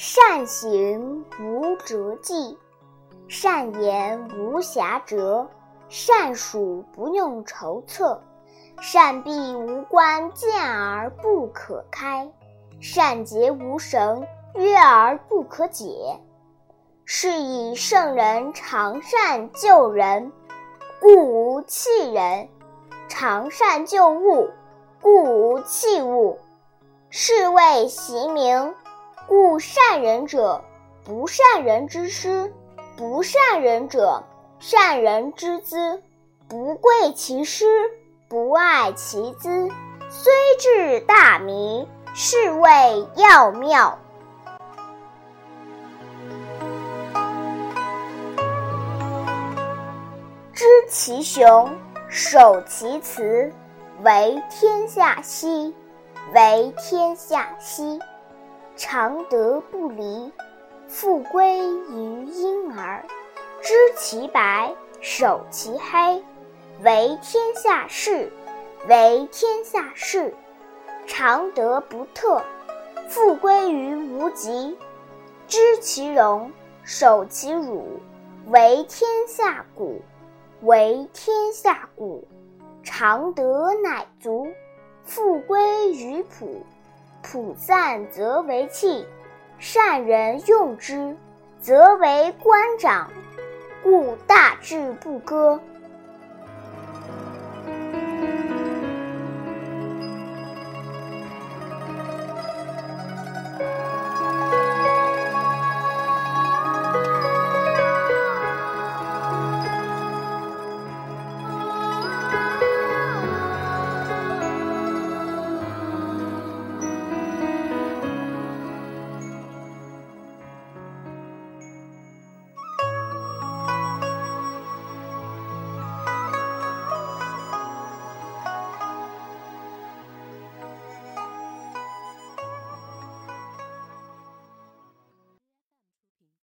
善行无辙迹，善言无瑕谪，善数不用筹策，善闭无关见而不可开，善结无绳约而不可解。是以圣人常善救人，故无弃人；常善救物，故无弃物。是谓习名。故善人者，不善人之师；不善人者，善人之资。不贵其师，不爱其资，虽智大迷，是谓要妙。知其雄，守其雌，为天下溪，为天下溪。常德不离，复归于婴儿。知其白，守其黑，为天下事，为天下事。常德不特，复归于无极。知其荣，守其辱，为天下谷，为天下谷。常德乃足，复归于朴。普散则为器，善人用之，则为官长。故大志不割，